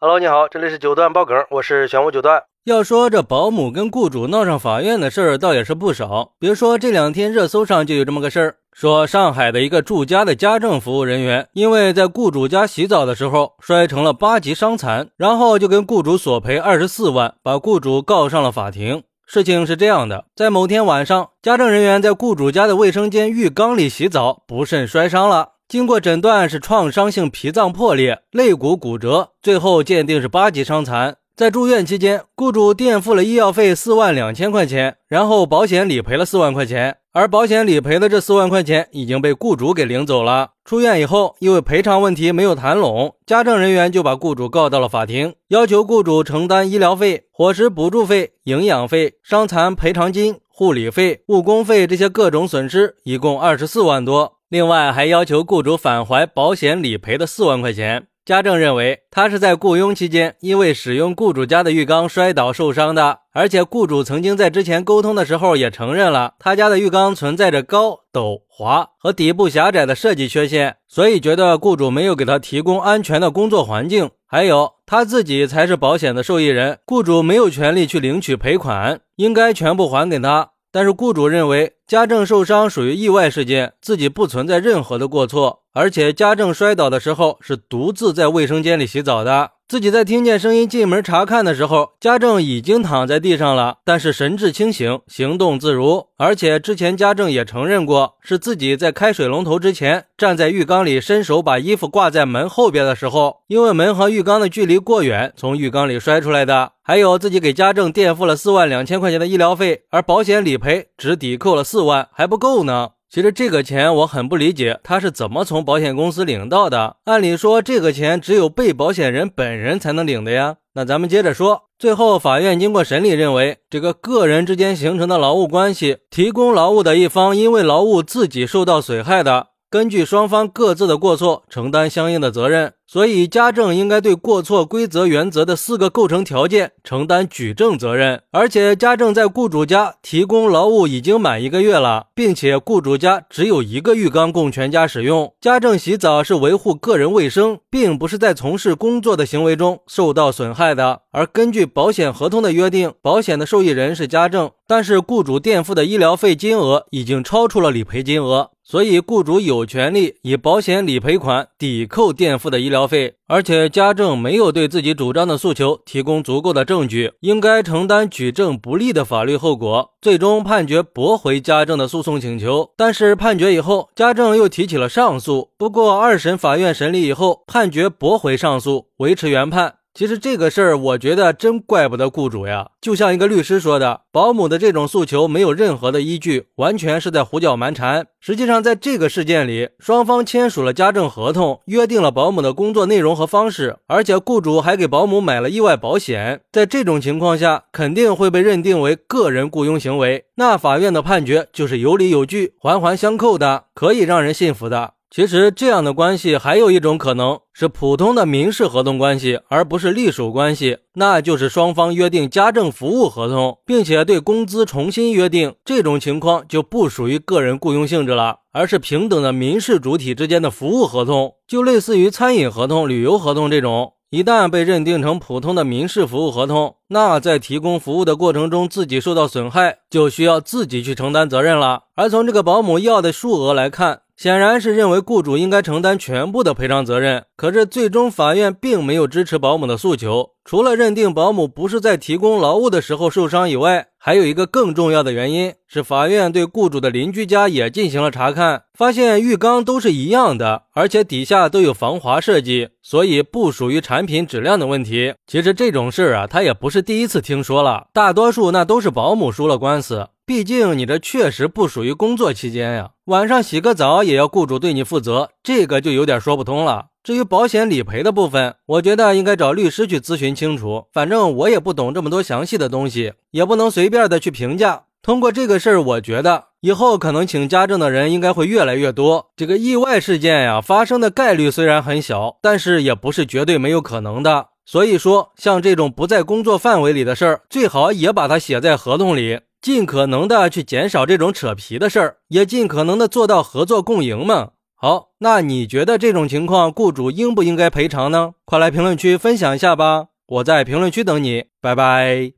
Hello，你好，这里是九段爆梗，我是玄武九段。要说这保姆跟雇主闹上法院的事儿，倒也是不少。别说这两天热搜上就有这么个事儿，说上海的一个住家的家政服务人员，因为在雇主家洗澡的时候摔成了八级伤残，然后就跟雇主索赔二十四万，把雇主告上了法庭。事情是这样的，在某天晚上，家政人员在雇主家的卫生间浴缸里洗澡，不慎摔伤了。经过诊断是创伤性脾脏破裂、肋骨骨折，最后鉴定是八级伤残。在住院期间，雇主垫付了医药费四万两千块钱，然后保险理赔了四万块钱，而保险理赔的这四万块钱已经被雇主给领走了。出院以后，因为赔偿问题没有谈拢，家政人员就把雇主告到了法庭，要求雇主承担医疗费、伙食补助费、营养费、伤残赔偿金、护理费、误工费这些各种损失，一共二十四万多。另外，还要求雇主返还保险理赔的四万块钱。家政认为，他是在雇佣期间因为使用雇主家的浴缸摔倒受伤的，而且雇主曾经在之前沟通的时候也承认了他家的浴缸存在着高、陡、滑和底部狭窄的设计缺陷，所以觉得雇主没有给他提供安全的工作环境。还有他自己才是保险的受益人，雇主没有权利去领取赔款，应该全部还给他。但是雇主认为家政受伤属于意外事件，自己不存在任何的过错，而且家政摔倒的时候是独自在卫生间里洗澡的。自己在听见声音进门查看的时候，家政已经躺在地上了，但是神志清醒，行动自如。而且之前家政也承认过，是自己在开水龙头之前站在浴缸里，伸手把衣服挂在门后边的时候，因为门和浴缸的距离过远，从浴缸里摔出来的。还有自己给家政垫付了四万两千块钱的医疗费，而保险理赔只抵扣了四万，还不够呢。其实这个钱我很不理解，他是怎么从保险公司领到的？按理说这个钱只有被保险人本人才能领的呀。那咱们接着说，最后法院经过审理认为，这个个人之间形成的劳务关系，提供劳务的一方因为劳务自己受到损害的，根据双方各自的过错承担相应的责任。所以，家政应该对过错规则原则的四个构成条件承担举证责任。而且，家政在雇主家提供劳务已经满一个月了，并且雇主家只有一个浴缸供全家使用。家政洗澡是维护个人卫生，并不是在从事工作的行为中受到损害的。而根据保险合同的约定，保险的受益人是家政，但是雇主垫付的医疗费金额已经超出了理赔金额，所以雇主有权利以保险理赔款抵扣垫付的医疗。费，而且家政没有对自己主张的诉求提供足够的证据，应该承担举证不利的法律后果。最终判决驳回家政的诉讼请求，但是判决以后，家政又提起了上诉。不过二审法院审理以后，判决驳回上诉，维持原判。其实这个事儿，我觉得真怪不得雇主呀。就像一个律师说的，保姆的这种诉求没有任何的依据，完全是在胡搅蛮缠。实际上，在这个事件里，双方签署了家政合同，约定了保姆的工作内容和方式，而且雇主还给保姆买了意外保险。在这种情况下，肯定会被认定为个人雇佣行为。那法院的判决就是有理有据、环环相扣的，可以让人信服的。其实这样的关系还有一种可能是普通的民事合同关系，而不是隶属关系，那就是双方约定家政服务合同，并且对工资重新约定。这种情况就不属于个人雇佣性质了，而是平等的民事主体之间的服务合同，就类似于餐饮合同、旅游合同这种。一旦被认定成普通的民事服务合同，那在提供服务的过程中自己受到损害，就需要自己去承担责任了。而从这个保姆要的数额来看，显然是认为雇主应该承担全部的赔偿责任，可是最终法院并没有支持保姆的诉求。除了认定保姆不是在提供劳务的时候受伤以外，还有一个更重要的原因是，法院对雇主的邻居家也进行了查看，发现浴缸都是一样的，而且底下都有防滑设计，所以不属于产品质量的问题。其实这种事儿啊，他也不是第一次听说了，大多数那都是保姆输了官司。毕竟你这确实不属于工作期间呀，晚上洗个澡也要雇主对你负责，这个就有点说不通了。至于保险理赔的部分，我觉得应该找律师去咨询清楚。反正我也不懂这么多详细的东西，也不能随便的去评价。通过这个事儿，我觉得以后可能请家政的人应该会越来越多。这个意外事件呀，发生的概率虽然很小，但是也不是绝对没有可能的。所以说，像这种不在工作范围里的事儿，最好也把它写在合同里。尽可能的去减少这种扯皮的事儿，也尽可能的做到合作共赢嘛。好，那你觉得这种情况雇主应不应该赔偿呢？快来评论区分享一下吧，我在评论区等你，拜拜。